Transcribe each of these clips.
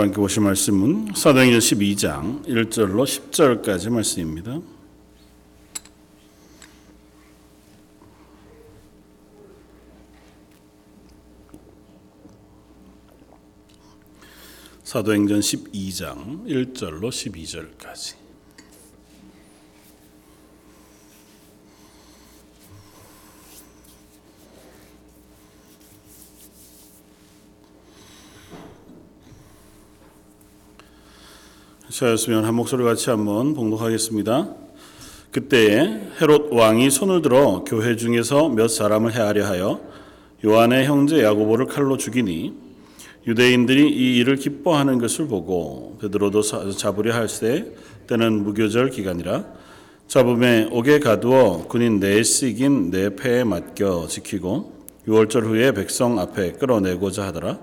함께 보실 말씀은 사도행전 12장 1절로 10절까지 말씀입니다. 사도행전 12장 1절로 12절까지 하였으면 한 목소리 같이 한번 봉독하겠습니다. 그때에 헤롯 왕이 손을 들어 교회 중에서 몇 사람을 해하려 하여 요한의 형제 야고보를 칼로 죽이니 유대인들이 이 일을 기뻐하는 것을 보고 베드로도 잡으려 할세 때는 무교절 기간이라 잡음에 옥에 가두어 군인 넷씩인 네 패에 맡겨 지키고 유월절 후에 백성 앞에 끌어내고자 하더라.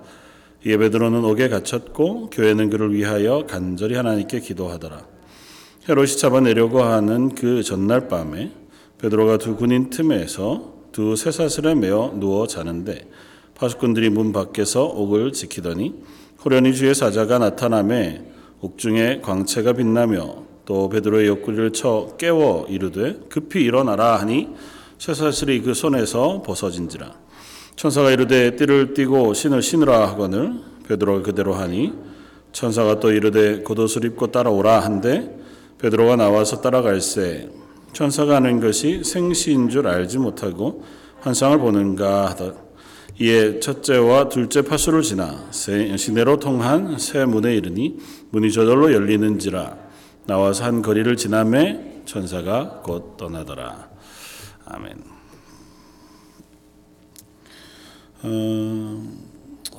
이에 베드로는 옥에 갇혔고 교회는 그를 위하여 간절히 하나님께 기도하더라. 헤롯이 잡아내려고 하는 그 전날 밤에 베드로가 두 군인 틈에서 두 쇠사슬에 매어 누워 자는데 파수꾼들이 문 밖에서 옥을 지키더니 호련히 주의 사자가 나타남에 옥중에 광채가 빛나며 또 베드로의 옆구리를 쳐 깨워 이르되 급히 일어나라 하니 쇠사슬이 그 손에서 벗어진지라 천사가 이르되 띠를 띠고 신을 신으라 하거늘 베드로가 그대로 하니 천사가 또 이르되 겉옷을 입고 따라오라 한데 베드로가 나와서 따라갈새 천사가 하는 것이 생시인 줄 알지 못하고 환상을 보는가 하다 이에 첫째와 둘째 파수를 지나 시내로 통한 새 문에 이르니 문이 저절로 열리는지라. 나와서 한 거리를 지나매 천사가 곧 떠나더라. 아멘. 어,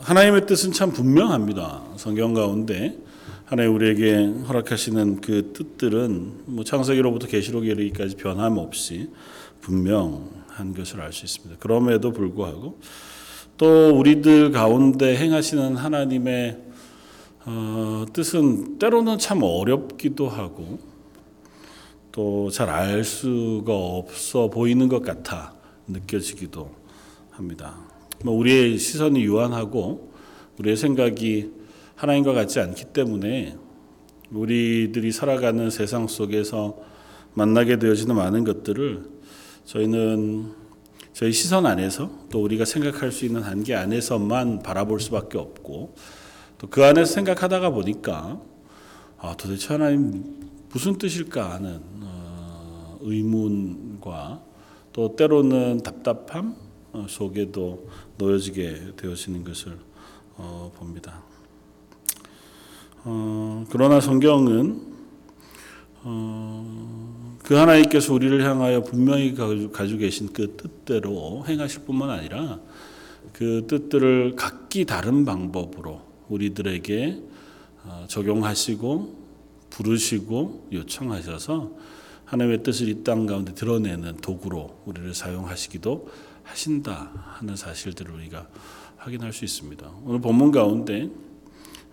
하나님의 뜻은 참 분명합니다. 성경 가운데 하나님 우리에게 허락하시는 그 뜻들은 뭐 창세기로부터 계시록에 이르기까지 변함없이 분명한 것을 알 수 있습니다. 그럼에도 불구하고 또 우리들 가운데 행하시는 하나님의 어, 뜻은 때로는 참 어렵기도 하고 또 잘 알 수가 없어 보이는 것 같아 느껴지기도 합니다. 뭐 우리의 시선이 유한하고 우리의 생각이 하나님과 같지 않기 때문에 우리들이 살아가는 세상 속에서 만나게 되어지는 많은 것들을 저희는 저희 시선 안에서 또 우리가 생각할 수 있는 한계 안에서만 바라볼 수밖에 없고 또 그 안에서 생각하다가 보니까 아, 도대체 하나님 무슨 뜻일까 하는 어, 의문과 또 때로는 답답함 어, 속에도 놓여지게 되어지는 것을 어, 봅니다. 어, 그러나 성경은 어, 그 하나님께서 우리를 향하여 분명히 가지고 계신 그 뜻대로 행하실 뿐만 아니라 그 뜻들을 각기 다른 방법으로 우리들에게 어, 적용하시고 부르시고 요청하셔서 하나님의 뜻을 이 땅 가운데 드러내는 도구로 우리를 사용하시기도 하신다 하는 사실들을 우리가 확인할 수 있습니다. 오늘 본문 가운데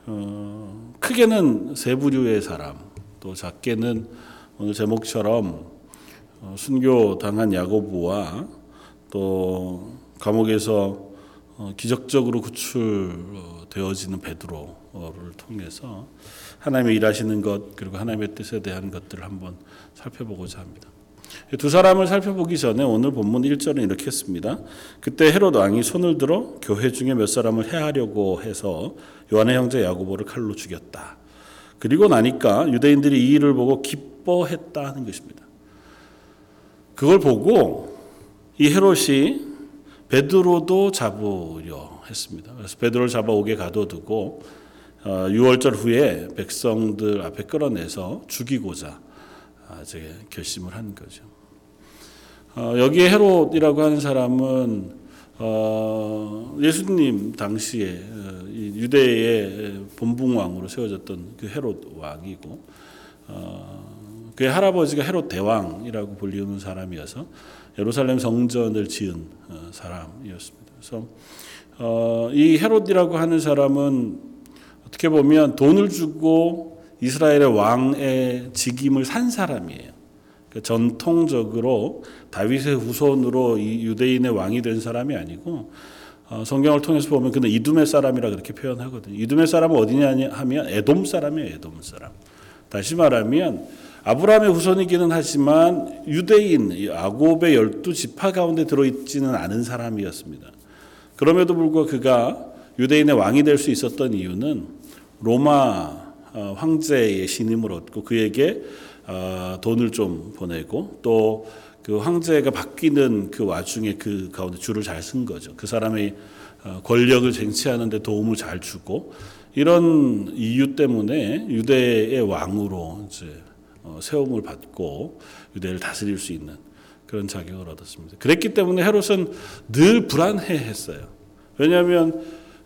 어, 크게는 세 부류의 사람, 또 작게는 오늘 제목처럼 어, 순교 당한 야고보와 또 감옥에서 어, 기적적으로 구출되어지는 베드로를 통해서 하나님의 일하시는 것 그리고 하나님의 뜻에 대한 것들을 한번 살펴보고자 합니다. 두 사람을 살펴보기 전에 오늘 본문 1절은 이렇게 했습니다. 그때 헤롯 왕이 손을 들어 교회 중에 몇 사람을 해하려고 해서 요한의 형제 야고보를 칼로 죽였다. 그리고 나니까 유대인들이 이 일을 보고 기뻐했다 하는 것입니다. 그걸 보고 이 헤롯이 베드로도 잡으려 했습니다. 그래서 베드로를 잡아 옥에 가둬두고 6월절 어, 후에 백성들 앞에 끌어내서 죽이고자 아, 결심을 한 거죠. 어, 여기에 헤롯이라고 하는 사람은 어, 예수님 당시에 어, 유대의 본붕왕으로 세워졌던 그 헤롯 왕이고 어, 그의 할아버지가 헤롯 대왕이라고 불리는 사람이어서 예루살렘 성전을 지은 어, 사람이었습니다. 그래서 어, 이 헤롯이라고 하는 사람은 어떻게 보면 돈을 주고 이스라엘의 왕의 직임을 산 사람이에요. 그 전통적으로 다윗의 후손으로 이 유대인의 왕이 된 사람이 아니고 어, 성경을 통해서 보면 그는 이둠의 사람이라 그렇게 표현하거든요. 이둠의 사람은 어디냐 하면 에돔 사람이에요. 에돔 사람. 다시 말하면 아브라함의 후손이기는 하지만 유대인 아곱의 열두 지파 가운데 들어있지는 않은 사람이었습니다. 그럼에도 불구하고 그가 유대인의 왕이 될 수 있었던 이유는 로마 어, 황제의 신임을 얻고 그에게 어, 돈을 좀 보내고 또 그 황제가 바뀌는 그 와중에 그 가운데 줄을 잘 쓴 거죠. 그 사람의 어, 권력을 쟁취하는데 도움을 잘 주고 이런 이유 때문에 유대의 왕으로 이제 세움을 받고 유대를 다스릴 수 있는 그런 자격을 얻었습니다. 그랬기 때문에 헤롯은 늘 불안해했어요. 왜냐하면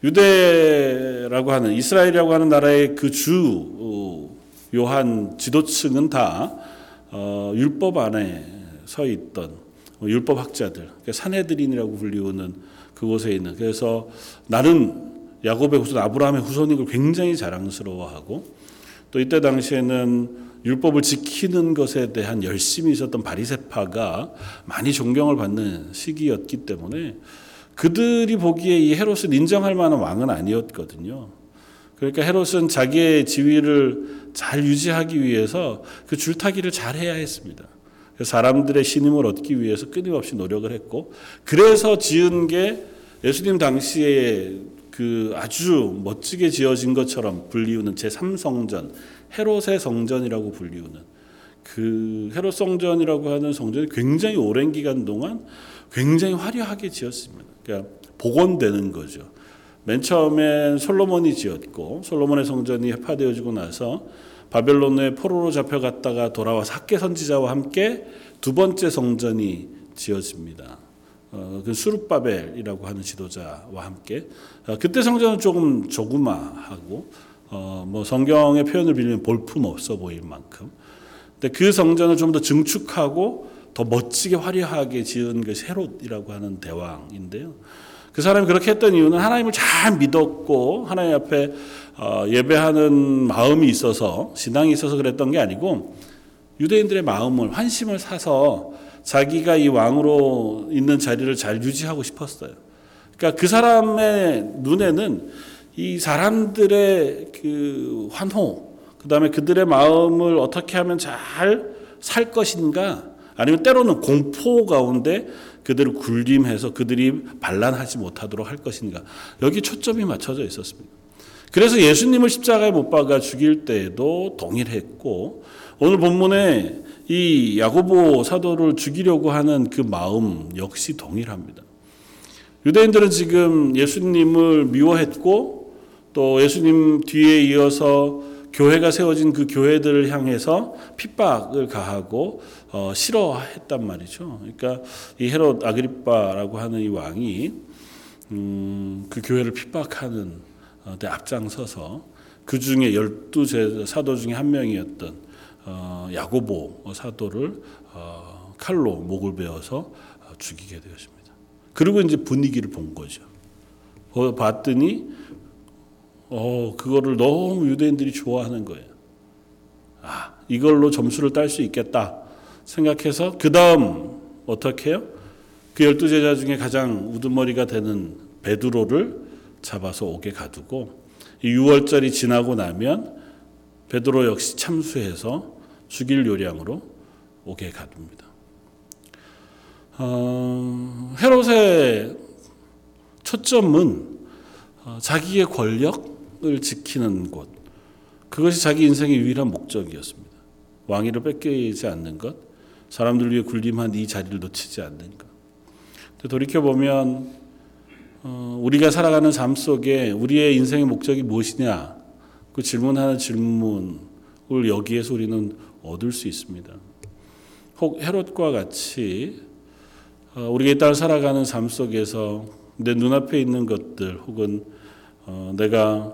유대라고 하는 이스라엘이라고 하는 나라의 그 주 요한 지도층은 다 어, 율법 안에 서 있던 뭐 율법 학자들, 그러니까 사내들인이라고 불리우는 그곳에 있는. 그래서 나는 야곱의 후손 아브라함의 후손인 걸 굉장히 자랑스러워하고 또 이때 당시에는 율법을 지키는 것에 대한 열심이 있었던 바리새파가 많이 존경을 받는 시기였기 때문에 그들이 보기에 이 헤롯은 인정할 만한 왕은 아니었거든요. 그러니까 헤롯은 자기의 지위를 잘 유지하기 위해서 그 줄타기를 잘 해야 했습니다. 사람들의 신임을 얻기 위해서 끊임없이 노력을 했고 그래서 지은 게 예수님 당시에 그 아주 멋지게 지어진 것처럼 불리우는 제3성전 헤롯의 성전이라고 불리우는 그 헤롯 성전이라고 하는 성전이 굉장히 오랜 기간 동안 굉장히 화려하게 지었습니다. 그러니까 복원되는 거죠. 맨 처음엔 솔로몬이 지었고 솔로몬의 성전이 해파되어지고 나서 바벨론의 포로로 잡혀갔다가 돌아와서 학계 선지자와 함께 두 번째 성전이 지어집니다. 어, 그 수르바벨이라고 하는 지도자와 함께 어, 그때 성전은 조금 조그마하고 어, 뭐 성경의 표현을 빌리면 볼품 없어 보일 만큼 근데 그 성전을 좀 더 증축하고 더 멋지게 화려하게 지은 것이 헤롯이라고 하는 대왕인데요. 그 사람이 그렇게 했던 이유는 하나님을 잘 믿었고 하나님 앞에 어, 예배하는 마음이 있어서 신앙이 있어서 그랬던 게 아니고 유대인들의 마음을 환심을 사서 자기가 이 왕으로 있는 자리를 잘 유지하고 싶었어요. 그러니까 그 사람의 눈에는 이 사람들의 그 환호, 그 다음에 그들의 마음을 어떻게 하면 잘 살 것인가, 아니면 때로는 공포 가운데 그들을 굴림해서 그들이 반란하지 못하도록 할 것인가, 여기 초점이 맞춰져 있었습니다. 그래서 예수님을 십자가에 못 박아 죽일 때에도 동일했고 오늘 본문에 이 야고보 사도를 죽이려고 하는 그 마음 역시 동일합니다. 유대인들은 지금 예수님을 미워했고 또 예수님 뒤에 이어서 교회가 세워진 그 교회들을 향해서 핍박을 가하고 어, 싫어했단 말이죠. 그러니까 이 헤롯 아그리빠라고 하는 이 왕이 음, 그 교회를 핍박하는 어, 데 앞장서서 그 중에 열두 사도 중에 한 명이었던 어, 야고보 사도를 어, 칼로 목을 베어서 죽이게 되었습니다. 그리고 이제 분위기를 본 거죠. 봤더니 어 그거를 너무 유대인들이 좋아하는 거예요. 아 이걸로 점수를 딸 수 있겠다 생각해서 그 다음 어떻게 해요? 그 열두 제자 중에 가장 우두머리가 되는 베드로를 잡아서 옥에 가두고 6월절이 지나고 나면 베드로 역시 참수해서 죽일 요량으로 옥에 가둡니다. 어, 헤롯의 초점은 어, 자기의 권력을 지키는 곳, 그것이 자기 인생의 유일한 목적이었습니다. 왕위를 뺏기지 않는 것, 사람들 위해 군림한 이 자리를 놓치지 않는 것. 돌이켜 보면 어, 우리가 살아가는 삶 속에 우리의 인생의 목적이 무엇이냐 그 질문하는 질문을 여기에서 우리는 얻을 수 있습니다. 혹 헤롯과 같이 어, 우리가 이 땅을 살아가는 삶 속에서 내 눈앞에 있는 것들 혹은 어, 내가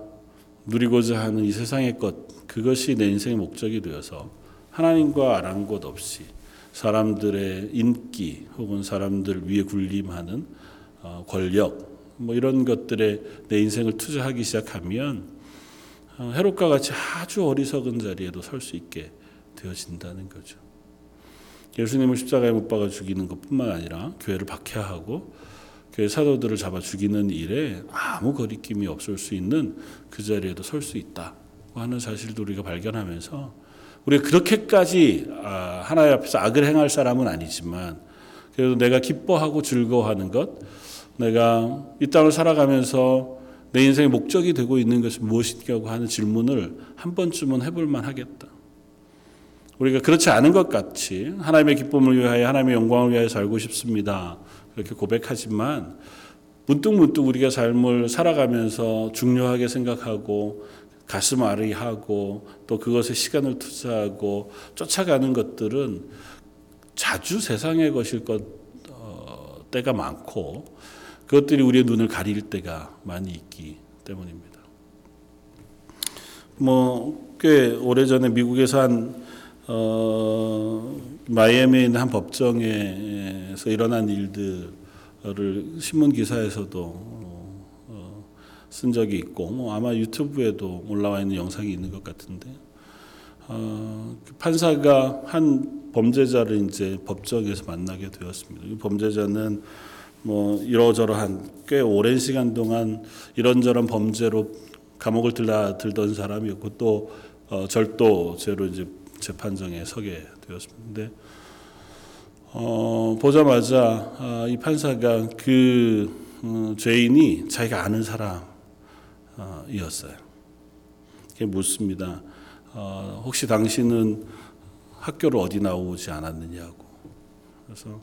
누리고자 하는 이 세상의 것 그것이 내 인생의 목적이 되어서 하나님과 아랑곳 없이 사람들의 인기 혹은 사람들 위에 군림하는 권력 뭐 이런 것들에 내 인생을 투자하기 시작하면 어, 헤롯과 같이 아주 어리석은 자리에도 설 수 있게 되어진다는 거죠. 예수님을 십자가에 못 박아 죽이는 것뿐만 아니라 교회를 박해하고 그 사도들을 잡아 죽이는 일에 아무 거리낌이 없을 수 있는 그 자리에도 설 수 있다 하는 사실도 우리가 발견하면서 우리가 그렇게까지 아, 하나님 앞에서 악을 행할 사람은 아니지만 그래도 내가 기뻐하고 즐거워하는 것, 내가 이 땅을 살아가면서 내 인생의 목적이 되고 있는 것이 무엇이냐고 하는 질문을 한 번쯤은 해볼 만하겠다. 우리가 그렇지 않은 것 같이 하나님의 기쁨을 위하여 하나님의 영광을 위하여 살고 싶습니다. 그렇게 고백하지만 문득 문득 우리가 삶을 살아가면서 중요하게 생각하고 가슴 아리하고 또 그것에 시간을 투자하고 쫓아가는 것들은 자주 세상의 것일 것 어, 때가 많고 그것들이 우리의 눈을 가릴 때가 많이 있기 때문입니다. 뭐 꽤 오래 전에 미국에서 한 어, 마이애미에 있는 한 법정에서 일어난 일들을 신문 기사에서도 쓴 적이 있고 뭐 아마 유튜브에도 올라와 있는 영상이 있는 것 같은데 어, 그 판사가 한 범죄자를 이제 법정에서 만나게 되었습니다. 이 범죄자는 뭐 이러저러한 꽤 오랜 시간 동안 이런저런 범죄로 감옥을 들다 들던 사람이었고 또 어, 절도죄로 이제 재판정에 서게 되었습니다. 어, 보자마자 아, 이 판사가 그 어, 죄인이 자기가 아는 사람 이었어요. 이게 묻습니다. 어, 혹시 당신은 학교를 어디 나오지 않았느냐고. 그래서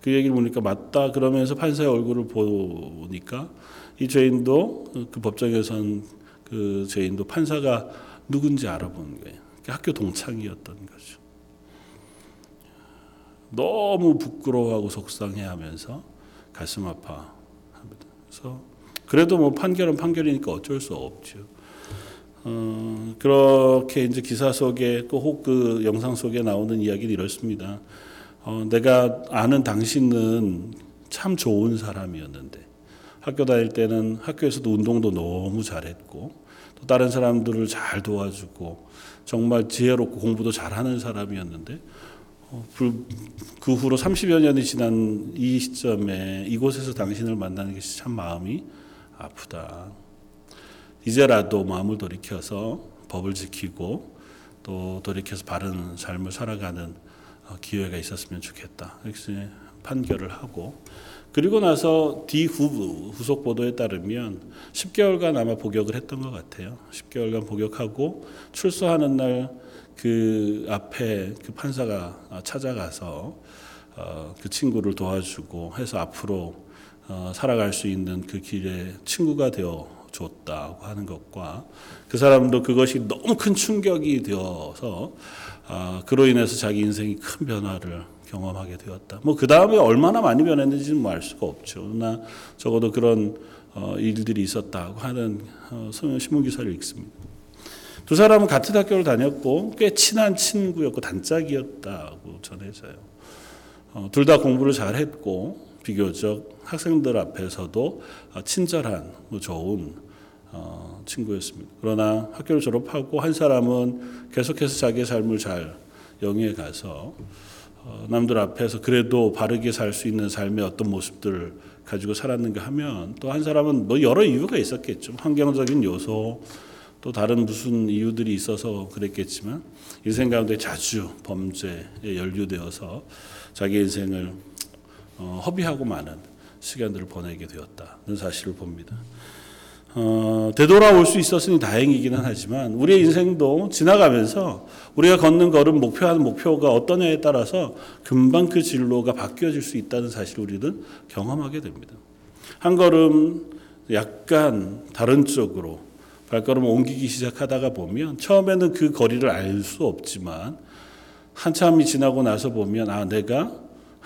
그 얘기를 보니까 맞다 그러면서 판사의 얼굴을 보니까 이 죄인도 그 법정에선 그 죄인도 판사가 누군지 알아보는 거예요. 학교 동창이었던 거죠. 너무 부끄러워하고 속상해하면서 가슴 아파합니다. 그래서 그래도 뭐 판결은 판결이니까 어쩔 수 없죠. 어, 그렇게 이제 기사 속에 또혹그 영상 속에 나오는 이야기는 이렇습니다. 어, 내가 아는 당신은 참 좋은 사람이었는데 학교 다닐 때는 학교에서도 운동도 너무 잘했고 또 다른 사람들을 잘 도와주고 정말 지혜롭고 공부도 잘하는 사람이었는데 어, 그 후로 30여 년이 지난 이 시점에 이곳에서 당신을 만나는 것이 참 마음이 아프다. 이제라도 마음을 돌이켜서 법을 지키고 또 돌이켜서 바른 삶을 살아가는 어, 기회가 있었으면 좋겠다. 이렇게 판결을 하고 그리고 나서 뒤 후, 후속 보도에 따르면 10개월간 아마 복역을 했던 것 같아요. 10개월간 복역하고 출소하는 날 그 앞에 그 판사가 찾아가서 어, 그 친구를 도와주고 해서 앞으로 어, 살아갈 수 있는 그 길에 친구가 되어 줬다고 하는 것과 그 사람도 그것이 너무 큰 충격이 되어서 어, 그로 인해서 자기 인생이 큰 변화를 경험하게 되었다. 뭐 그 다음에 얼마나 많이 변했는지는 뭐 알 수가 없죠. 나 적어도 그런 어, 일들이 있었다고 하는 어, 신문 기사를 읽습니다. 두 사람은 같은 학교를 다녔고 꽤 친한 친구였고 단짝이었다고 전해져요. 어, 둘다 공부를 잘했고 비교적 학생들 앞에서도 어, 친절한 뭐 좋은 어, 친구였습니다. 그러나 학교를 졸업하고 한 사람은 계속해서 자기의 삶을 잘 영위해 가서 어, 남들 앞에서 그래도 바르게 살 수 있는 삶의 어떤 모습들을 가지고 살았는가 하면 또 한 사람은 뭐 여러 이유가 있었겠죠. 환경적인 요소 또 다른 무슨 이유들이 있어서 그랬겠지만 인생 가운데 자주 범죄에 연루되어서 자기 인생을 어, 허비하고 많은 시간들을 보내게 되었다는 사실을 봅니다. 어, 되돌아올 수 있었으니 다행이기는 하지만 우리의 인생도 지나가면서 우리가 걷는 걸음 목표하는 목표가 어떠냐에 따라서 금방 그 진로가 바뀌어질 수 있다는 사실을 우리는 경험하게 됩니다. 한 걸음 약간 다른 쪽으로 발걸음을 옮기기 시작하다가 보면 처음에는 그 거리를 알 수 없지만 한참이 지나고 나서 보면 아 내가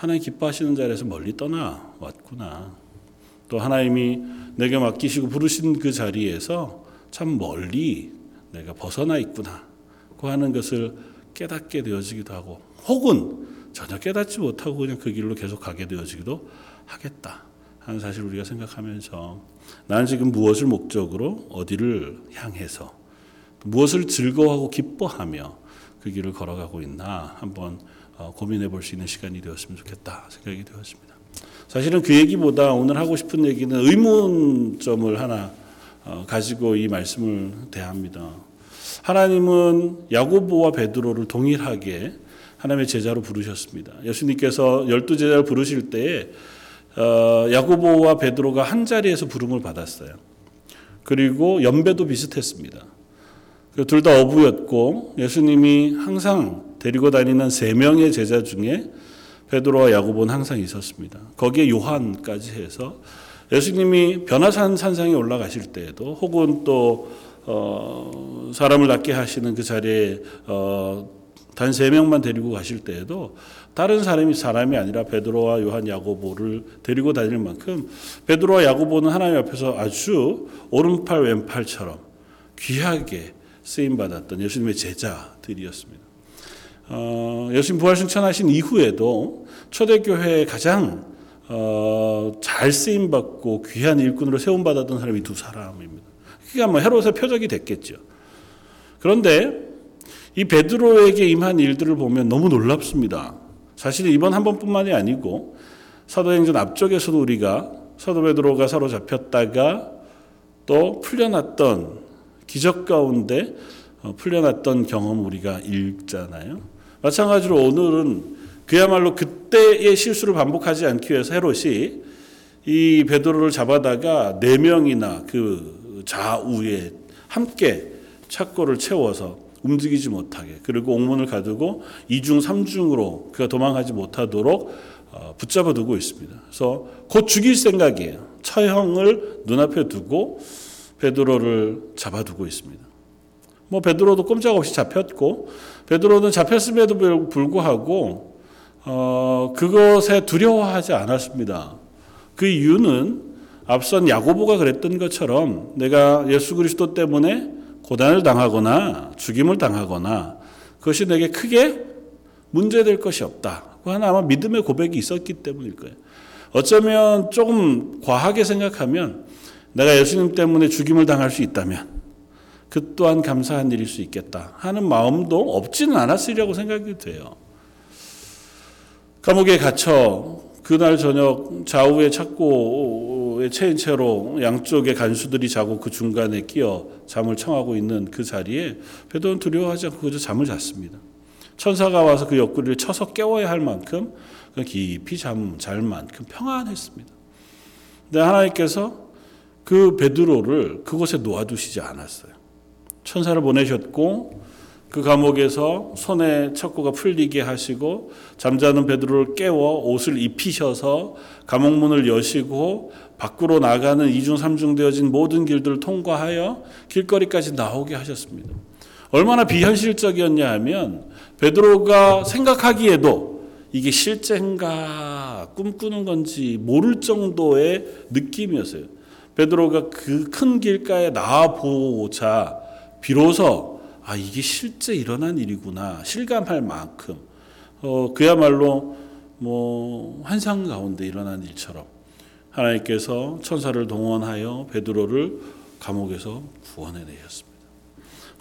하나님 기뻐하시는 자리에서 멀리 떠나 왔구나. 또 하나님이 내게 맡기시고 부르신 그 자리에서 참 멀리 내가 벗어나 있구나. 그 하는 것을 깨닫게 되어지기도 하고 혹은 전혀 깨닫지 못하고 그냥 그 길로 계속 가게 되어지기도 하겠다. 하는 사실 우리가 생각하면서 나는 지금 무엇을 목적으로 어디를 향해서 무엇을 즐거워하고 기뻐하며 그 길을 걸어가고 있나 한번 어, 고민해 볼 수 있는 시간이 되었으면 좋겠다 생각이 되었습니다. 사실은 그 얘기보다 오늘 하고 싶은 얘기는 의문점을 하나 어, 가지고 이 말씀을 대합니다. 하나님은 야고보와 베드로를 동일하게 하나님의 제자로 부르셨습니다. 예수님께서 열두 제자를 부르실 때에 어, 야고보와 베드로가 한 자리에서 부름을 받았어요. 그리고 연배도 비슷했습니다. 그둘다 어부였고 예수님이 항상 데리고 다니는 세 명의 제자 중에 베드로와 야고보는 항상 있었습니다. 거기에 요한까지 해서 예수님이 변화산 산상에 올라가실 때에도 혹은 또 어, 사람을 낫게 하시는 그 자리에 어, 단 세 명만 데리고 가실 때에도 다른 사람이 사람이 아니라 베드로와 요한 야고보를 데리고 다닐 만큼 베드로와 야고보는 하나님 앞에서 아주 오른팔 왼팔처럼 귀하게 쓰임 받았던 예수님의 제자들이었습니다. 어, 예수님 부활승천하신 이후에도 초대교회에 가장 어, 잘 쓰임 받고 귀한 일꾼으로 세움 받았던 사람이 두 사람입니다. 뭐 헤롯의 표적이 됐겠죠. 그런데 이 베드로에게 임한 일들을 보면 너무 놀랍습니다. 사실 이번 한 번뿐만이 아니고 사도행전 앞쪽에서도 우리가 사도 베드로가 사로잡혔다가 또 풀려났던 기적 가운데 어, 풀려났던 경험 우리가 읽잖아요. 마찬가지로 오늘은 그야말로 그때의 실수를 반복하지 않기 위해서 헤롯이 이 베드로를 잡아다가 네 명이나 그 좌우에 함께 착고를 채워서 움직이지 못하게 그리고 옥문을 가두고 이중 삼중으로 그가 도망가지 못하도록 어, 붙잡아 두고 있습니다. 그래서 곧 죽일 생각이에요. 처형을 눈앞에 두고 베드로를 잡아 두고 있습니다. 뭐 베드로도 꼼짝없이 잡혔고 베드로는 잡혔음에도 불구하고 어, 그것에 두려워하지 않았습니다. 그 이유는 앞선 야고보가 그랬던 것처럼 내가 예수 그리스도 때문에 고단을 당하거나 죽임을 당하거나 그것이 내게 크게 문제될 것이 없다. 그 하나 아마 믿음의 고백이 있었기 때문일 거예요. 어쩌면 조금 과하게 생각하면 내가 예수님 때문에 죽임을 당할 수 있다면 그 또한 감사한 일일 수 있겠다 하는 마음도 없지는 않았으리라고 생각이 돼요. 감옥에 갇혀 그날 저녁 좌우에 착고에 채인 채로 양쪽에 간수들이 자고 그 중간에 끼어 잠을 청하고 있는 그 자리에 베드로는 두려워하지 않고 그저 잠을 잤습니다. 천사가 와서 그 옆구리를 쳐서 깨워야 할 만큼 깊이 잠 잘 만큼 평안했습니다. 근데 하나님께서 그 베드로를 그곳에 놓아두시지 않았어요. 천사를 보내셨고 그 감옥에서 손에 척구가 풀리게 하시고 잠자는 베드로를 깨워 옷을 입히셔서 감옥 문을 여시고 밖으로 나가는 이중 삼중 되어진 모든 길들을 통과하여 길거리까지 나오게 하셨습니다. 얼마나 비현실적이었냐 하면 베드로가 생각하기에도 이게 실제인가 꿈꾸는 건지 모를 정도의 느낌이었어요. 베드로가 그 큰 길가에 나와 보자 비로소 아 이게 실제 일어난 일이구나 실감할 만큼 어 그야말로 뭐 환상 가운데 일어난 일처럼 하나님께서 천사를 동원하여 베드로를 감옥에서 구원해 내셨습니다.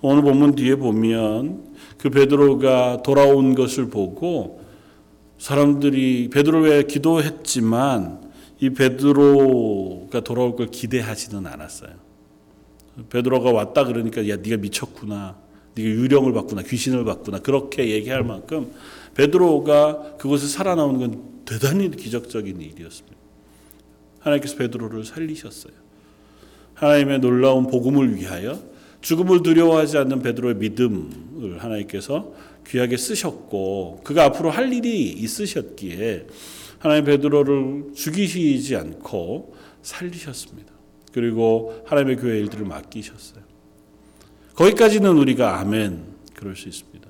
오늘 본문 뒤에 보면 그 베드로가 돌아온 것을 보고 사람들이 베드로에 기도했지만 이 베드로가 돌아올 걸 기대하지는 않았어요. 베드로가 왔다 그러니까 야 네가 미쳤구나. 네가 유령을 봤구나. 귀신을 봤구나. 그렇게 얘기할 만큼 베드로가 그곳에 살아나오는 건 대단히 기적적인 일이었습니다. 하나님께서 베드로를 살리셨어요. 하나님의 놀라운 복음을 위하여 죽음을 두려워하지 않는 베드로의 믿음을 하나님께서 귀하게 쓰셨고 그가 앞으로 할 일이 있으셨기에 하나님 베드로를 죽이시지 않고 살리셨습니다. 그리고 하나님의 교회 일들을 맡기셨어요. 거기까지는 우리가 아멘 그럴 수 있습니다.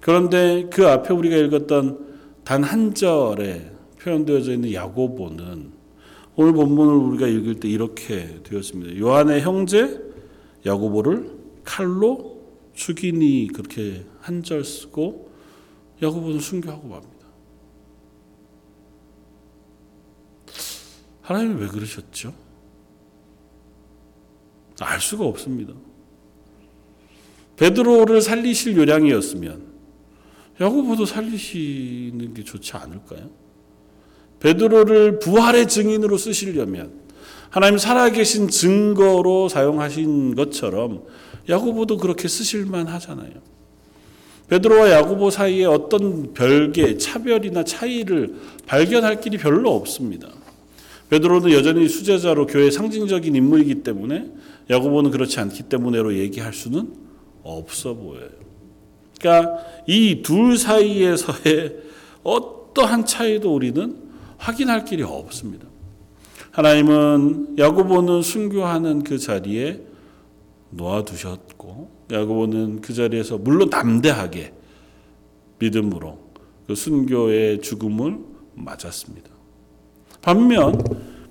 그런데 그 앞에 우리가 읽었던 단 한 절에 표현되어져 있는 야고보는 오늘 본문을 우리가 읽을 때 이렇게 되었습니다. 요한의 형제 야고보를 칼로 죽이니 그렇게 한 절 쓰고 야고보는 순교하고 맙니다. 하나님이 왜 그러셨죠? 알 수가 없습니다. 베드로를 살리실 요량이었으면 야고보도 살리시는 게 좋지 않을까요? 베드로를 부활의 증인으로 쓰시려면 하나님 살아계신 증거로 사용하신 것처럼 야고보도 그렇게 쓰실만 하잖아요. 베드로와 야고보 사이에 어떤 별개 차별이나 차이를 발견할 길이 별로 없습니다. 베드로는 여전히 수제자로 교회의 상징적인 인물이기 때문에 야고보는 그렇지 않기 때문에로 얘기할 수는 없어 보여요. 그러니까 이 둘 사이에서의 어떠한 차이도 우리는 확인할 길이 없습니다. 하나님은 야고보는 순교하는 그 자리에 놓아두셨고 야고보는 그 자리에서 물론 담대하게 믿음으로 그 순교의 죽음을 맞았습니다. 반면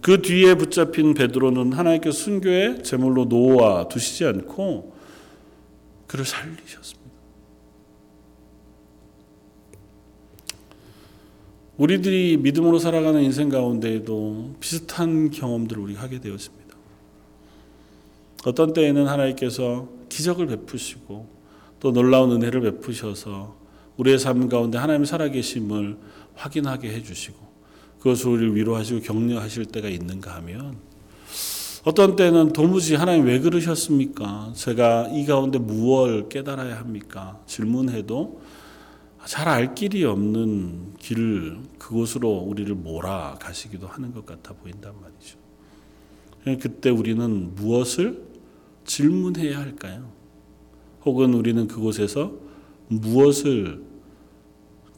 그 뒤에 붙잡힌 베드로는 하나님께서 순교의 제물로 놓아 두시지 않고 그를 살리셨습니다. 우리들이 믿음으로 살아가는 인생 가운데에도 비슷한 경험들을 우리가 하게 되었습니다. 어떤 때에는 하나님께서 기적을 베푸시고 또 놀라운 은혜를 베푸셔서 우리의 삶 가운데 하나님의 살아계심을 확인하게 해주시고 그것을 우리를 위로하시고 격려하실 때가 있는가 하면 어떤 때는 도무지 하나님 왜 그러셨습니까? 제가 이 가운데 무엇을 깨달아야 합니까? 질문해도 잘 알 길이 없는 길을 그곳으로 우리를 몰아가시기도 하는 것 같아 보인단 말이죠. 그때 우리는 무엇을 질문해야 할까요? 혹은 우리는 그곳에서 무엇을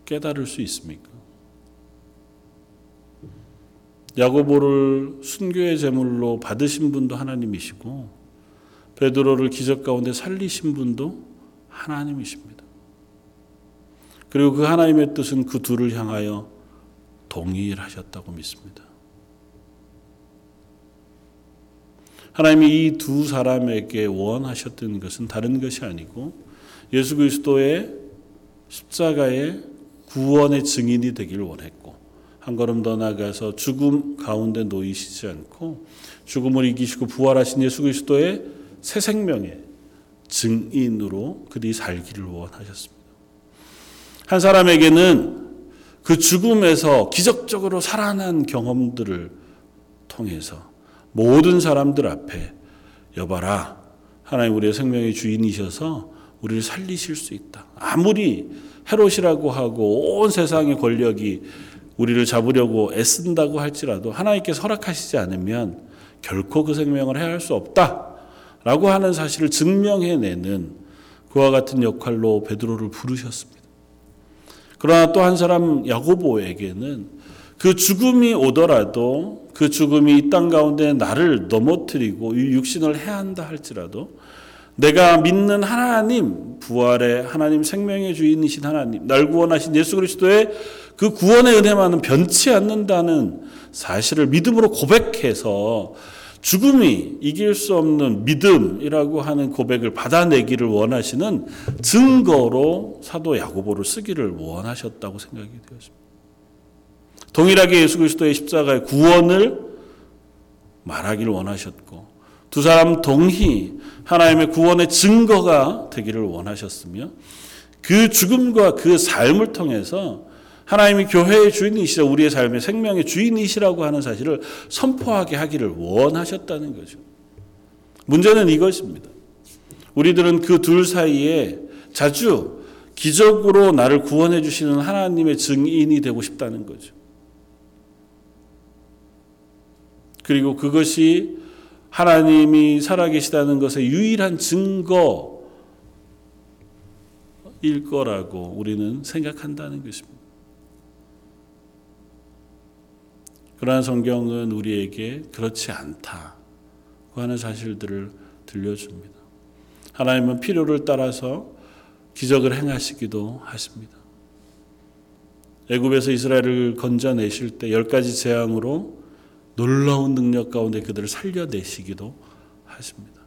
깨달을 수 있습니까? 야고보를 순교의 제물로 받으신 분도 하나님이시고 베드로를 기적 가운데 살리신 분도 하나님이십니다. 그리고 그 하나님의 뜻은 그 둘을 향하여 동일하셨다고 믿습니다. 하나님이 이 두 사람에게 원하셨던 것은 다른 것이 아니고 예수 그리스도의 십자가의 구원의 증인이 되기를 원했고 한 걸음 더 나가서 죽음 가운데 놓이시지 않고 죽음을 이기시고 부활하신 예수 그리스도의 새 생명의 증인으로 그들이 살기를 원하셨습니다. 한 사람에게는 그 죽음에서 기적적으로 살아난 경험들을 통해서 모든 사람들 앞에 여봐라 하나님 우리의 생명의 주인이셔서 우리를 살리실 수 있다. 아무리 헤롯이라고 하고 온 세상의 권력이 우리를 잡으려고 애쓴다고 할지라도 하나님께서 허락하시지 않으면 결코 그 생명을 해할 수 없다 라고 하는 사실을 증명해내는 그와 같은 역할로 베드로를 부르셨습니다. 그러나 또 한 사람 야고보에게는 그 죽음이 오더라도 그 죽음이 이 땅 가운데 나를 넘어뜨리고 이 육신을 해한다 할지라도 내가 믿는 하나님, 부활의 하나님, 생명의 주인이신 하나님, 날 구원하신 예수 그리스도의 그 구원의 은혜만은 변치 않는다는 사실을 믿음으로 고백해서 죽음이 이길 수 없는 믿음이라고 하는 고백을 받아내기를 원하시는 증거로 사도 야고보를 쓰기를 원하셨다고 생각이 되었습니다. 동일하게 예수 그리스도의 십자가의 구원을 말하기를 원하셨고 두 사람 동히 하나님의 구원의 증거가 되기를 원하셨으며 그 죽음과 그 삶을 통해서 하나님이 교회의 주인이시자 우리의 삶의 생명의 주인이시라고 하는 사실을 선포하게 하기를 원하셨다는 거죠. 문제는 이것입니다. 우리들은 그 둘 사이에 자주 기적으로 나를 구원해 주시는 하나님의 증인이 되고 싶다는 거죠. 그리고 그것이 하나님이 살아계시다는 것의 유일한 증거일 거라고 우리는 생각한다는 것입니다. 그러한 성경은 우리에게 그렇지 않다고 하는 사실들을 들려줍니다. 하나님은 필요를 따라서 기적을 행하시기도 하십니다. 애굽에서 이스라엘을 건져내실 때 열 가지 재앙으로 놀라운 능력 가운데 그들을 살려내시기도 하십니다.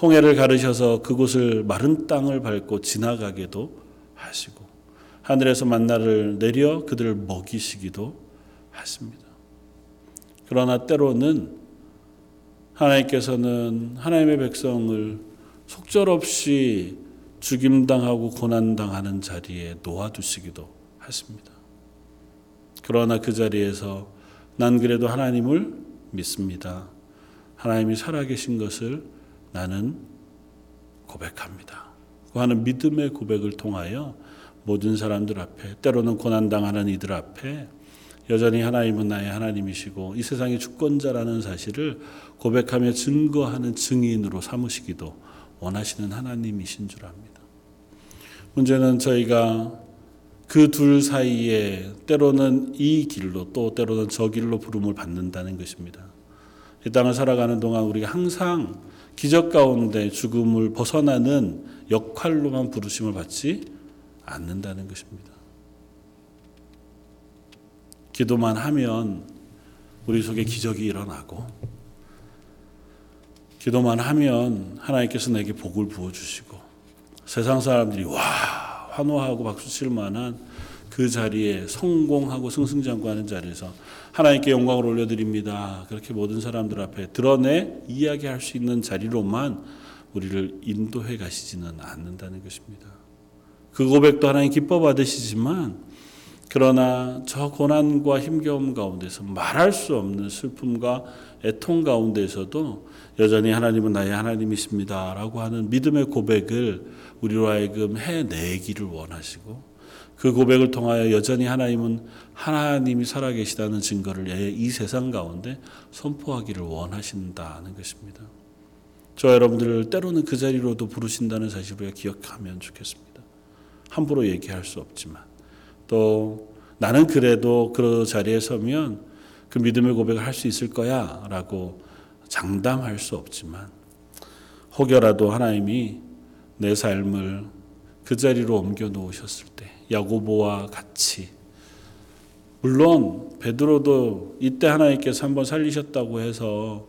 홍해를 가르셔서 그곳을 마른 땅을 밟고 지나가게도 하시고 하늘에서 만나를 내려 그들을 먹이시기도 하십니다. 그러나 때로는 하나님께서는 하나님의 백성을 속절없이 죽임당하고 고난당하는 자리에 놓아두시기도 하십니다. 그러나 그 자리에서 난 그래도 하나님을 믿습니다. 하나님이 살아계신 것을 나는 고백합니다. 그 하는 믿음의 고백을 통하여 모든 사람들 앞에 때로는 고난당하는 이들 앞에 여전히 하나님은 나의 하나님이시고 이 세상의 주권자라는 사실을 고백하며 증거하는 증인으로 삼으시기도 원하시는 하나님이신 줄 압니다. 문제는 저희가 그 둘 사이에 때로는 이 길로 또 때로는 저 길로 부름을 받는다는 것입니다. 이 땅을 살아가는 동안 우리가 항상 기적 가운데 죽음을 벗어나는 역할로만 부르심을 받지 않는다는 것입니다. 기도만 하면 우리 속에 기적이 일어나고 기도만 하면 하나님께서 내게 복을 부어 주시고 세상 사람들이 와 환호하고 박수 칠 만한 그 자리에 성공하고 승승장구하는 자리에서 하나님께 영광을 올려드립니다. 그렇게 모든 사람들 앞에 드러내 이야기할 수 있는 자리로만 우리를 인도해 가시지는 않는다는 것입니다. 그 고백도 하나님 기뻐 받으시지만 그러나 저 고난과 힘겨움 가운데서 말할 수 없는 슬픔과 애통 가운데서도 여전히 하나님은 나의 하나님이십니다 라고 하는 믿음의 고백을 우리로 하여금 해내기를 원하시고 그 고백을 통하여 여전히 하나님은 하나님이 살아계시다는 증거를 이 세상 가운데 선포하기를 원하신다는 것입니다. 저 여러분들을 때로는 그 자리로도 부르신다는 사실을 기억하면 좋겠습니다. 함부로 얘기할 수 없지만 또 나는 그래도 그 자리에 서면 그 믿음의 고백을 할 수 있을 거야 라고 장담할 수 없지만 혹여라도 하나님이 내 삶을 그 자리로 옮겨 놓으셨을 때 야고보와 같이 물론 베드로도 이때 하나님께서 한번 살리셨다고 해서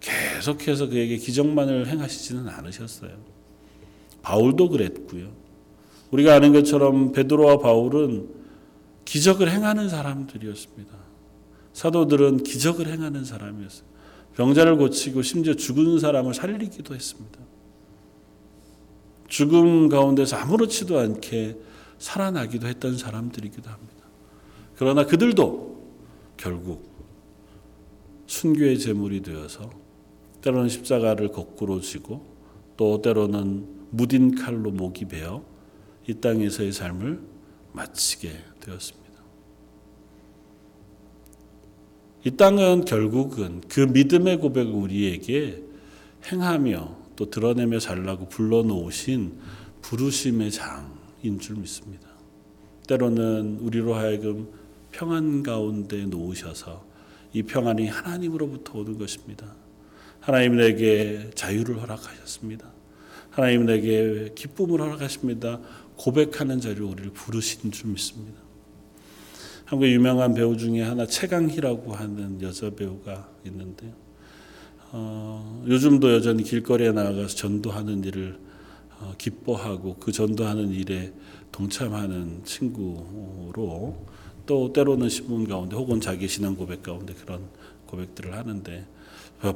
계속해서 그에게 기적만을 행하시지는 않으셨어요. 바울도 그랬고요. 우리가 아는 것처럼 베드로와 바울은 기적을 행하는 사람들이었습니다. 사도들은 기적을 행하는 사람이었어요. 병자를 고치고 심지어 죽은 사람을 살리기도 했습니다. 죽음 가운데서 아무렇지도 않게 살아나기도 했던 사람들이기도 합니다. 그러나 그들도 결국 순교의 제물이 되어서 때로는 십자가를 거꾸로 지고 또 때로는 무딘 칼로 목이 베어 이 땅에서의 삶을 마치게 되었습니다. 이 땅은 결국은 그 믿음의 고백을 우리에게 행하며 또 드러내며 살라고 불러놓으신 부르심의 장인 줄 믿습니다. 때로는 우리로 하여금 평안 가운데 놓으셔서 이 평안이 하나님으로부터 오는 것입니다. 하나님 내게 자유를 허락하셨습니다. 하나님 내게 기쁨을 허락하십니다. 고백하는 자리로 우리를 부르신 줄 믿습니다. 한국 유명한 배우 중에 하나 최강희라고 하는 여자 배우가 있는데요. 어, 요즘도 여전히 길거리에 나가서 전도하는 일을 어, 기뻐하고 그 전도하는 일에 동참하는 친구로 또 때로는 신문 가운데 혹은 자기 신앙 고백 가운데 그런 고백들을 하는데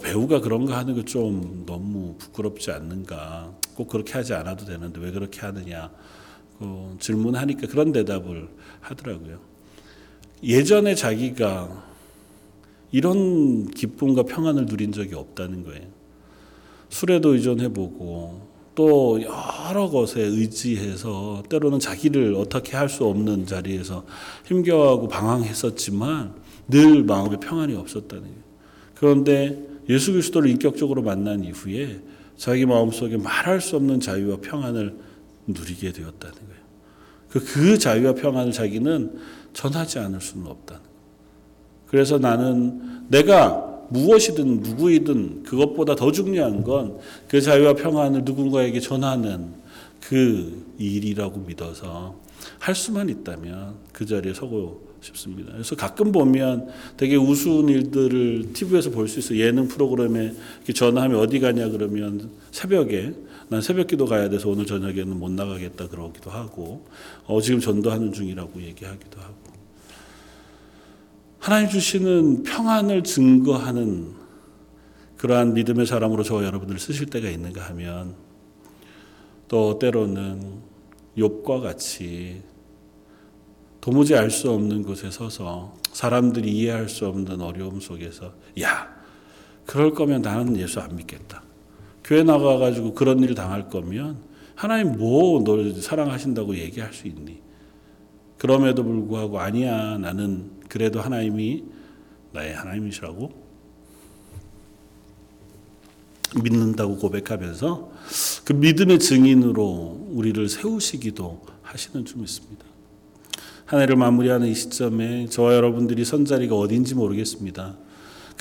배우가 그런 거 하는 거좀 너무 부끄럽지 않는가 꼭 그렇게 하지 않아도 되는데 왜 그렇게 하느냐 그 질문하니까 그런 대답을 하더라고요. 예전에 자기가 이런 기쁨과 평안을 누린 적이 없다는 거예요. 술에도 의존해보고 또 여러 것에 의지해서 때로는 자기를 어떻게 할 수 없는 자리에서 힘겨워하고 방황했었지만 늘 마음에 평안이 없었다는 거예요. 그런데 예수 그리스도를 인격적으로 만난 이후에 자기 마음속에 말할 수 없는 자유와 평안을 누리게 되었다는 거예요. 그, 그 자유와 평안을 자기는 전하지 않을 수는 거예요. 그래서 나는 내가 무엇이든 누구이든 그것보다 더 중요한 건 그 자유와 평안을 누군가에게 전하는 그 일이라고 믿어서 할 수만 있다면 그 자리에 서고 싶습니다. 그래서 가끔 보면 되게 우스운 일들을 TV에서 볼 수 있어요. 예능 프로그램에 전화하면 어디 가냐 그러면 새벽에 난 새벽 기도 가야 돼서 오늘 저녁에는 못 나가겠다 그러기도 하고 어, 지금 전도하는 중이라고 얘기하기도 하고 하나님 주시는 평안을 증거하는 그러한 믿음의 사람으로 저와 여러분들 쓰실 때가 있는가 하면 또 때로는 욥과 같이 도무지 알 수 없는 곳에 서서 사람들이 이해할 수 없는 어려움 속에서 야 그럴 거면 나는 예수 안 믿겠다. 교회 나가가지고 그런 일 당할 거면 하나님 뭐널 사랑하신다고 얘기할 수 있니? 그럼에도 불구하고 아니야 나는 그래도 하나님이 나의 하나님이시라고 믿는다고 고백하면서 그 믿음의 증인으로 우리를 세우시기도 하시는 줄 믿습니다. 한 해를 마무리하는 이 시점에 저와 여러분들이 선 자리가 어딘지 모르겠습니다.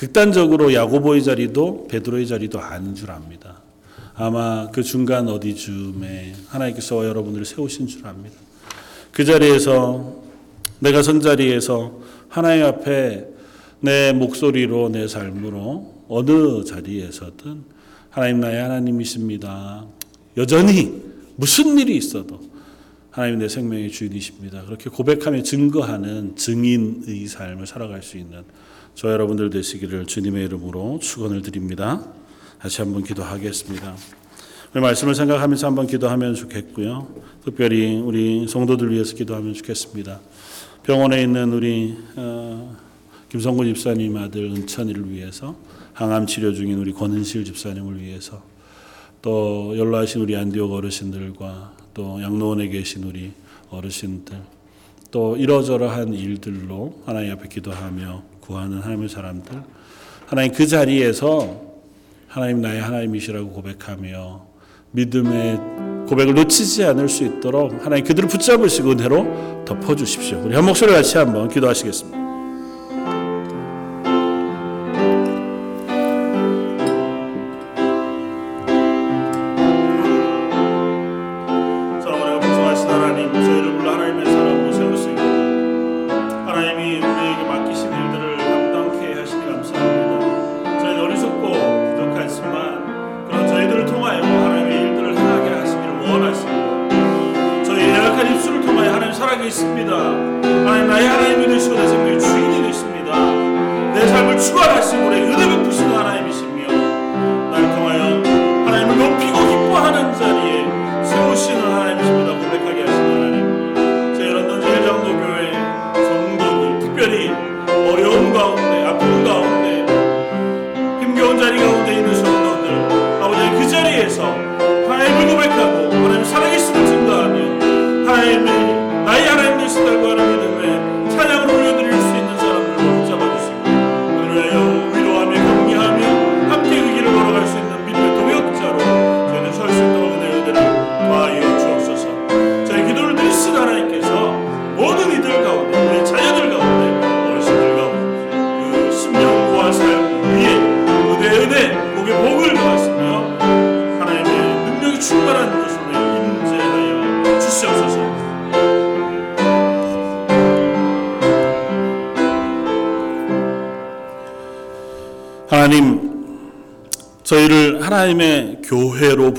극단적으로 야고보의 자리도 베드로의 자리도 아닌 줄 압니다. 아마 그 중간 어디쯤에 하나님께서 여러분들을 세우신 줄 압니다. 그 자리에서 내가 선 자리에서 하나님 앞에 내 목소리로 내 삶으로 어느 자리에서든 하나님 나의 하나님이십니다. 여전히 무슨 일이 있어도 하나님 내 생명의 주인이십니다. 그렇게 고백하며 증거하는 증인의 삶을 살아갈 수 있는 저 여러분들 되시기를 주님의 이름으로 축원을 드립니다. 다시 한번 기도하겠습니다. 우리 말씀을 생각하면서 한번 기도하면 좋겠고요. 특별히 우리 성도들 위해서 기도하면 좋겠습니다. 병원에 있는 우리 어, 김성구 집사님 아들 은찬이를 위해서 항암 치료 중인 우리 권은실 집사님을 위해서 또 연로하신 우리 안디옥 어르신들과 또 양로원에 계신 우리 어르신들 또 이러저러한 일들로 하나님 앞에 기도하며 구하는 하나님의 사람들 하나님 그 자리에서 하나님 나의 하나님이시라고 고백하며 믿음의 고백을 놓치지 않을 수 있도록 하나님 그들을 붙잡으시고 은혜로 덮어주십시오. 우리 한 목소리 같이 한번 기도하시겠습니다.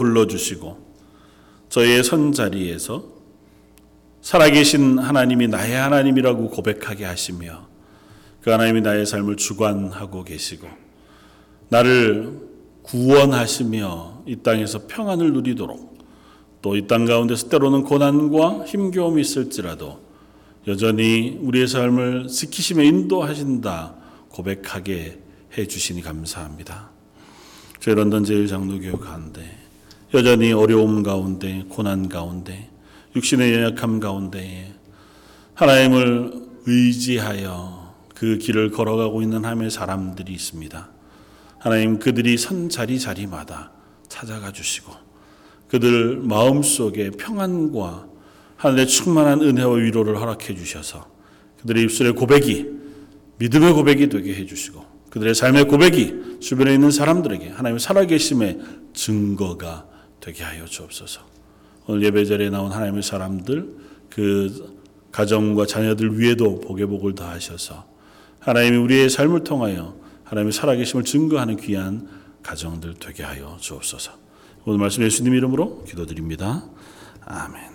불러주시고 저희의 선자리에서 살아계신 하나님이 나의 하나님이라고 고백하게 하시며 그 하나님이 나의 삶을 주관하고 계시고 나를 구원하시며 이 땅에서 평안을 누리도록 또 이 땅 가운데서 때로는 고난과 힘겨움이 있을지라도 여전히 우리의 삶을 지키시며 인도하신다 고백하게 해 주시니 감사합니다. 저희 런던 제일 장로교회 가운데 여전히 어려움 가운데 고난 가운데 육신의 연약함 가운데 하나님을 의지하여 그 길을 걸어가고 있는 하나님의 사람들이 있습니다. 하나님 그들이 선 자리 자리마다 찾아가 주시고 그들 마음 속에 평안과 하늘의 충만한 은혜와 위로를 허락해 주셔서 그들의 입술의 고백이 믿음의 고백이 되게 해 주시고 그들의 삶의 고백이 주변에 있는 사람들에게 하나님의 살아계심의 증거가 되게 하여 주옵소서. 오늘 예배 자리에 나온 하나님의 사람들 그 가정과 자녀들 위에도 복의 복을 더하셔서 하나님이 우리의 삶을 통하여 하나님의 살아계심을 증거하는 귀한 가정들 되게 하여 주옵소서. 오늘 말씀 예수님 이름으로 기도드립니다. 아멘.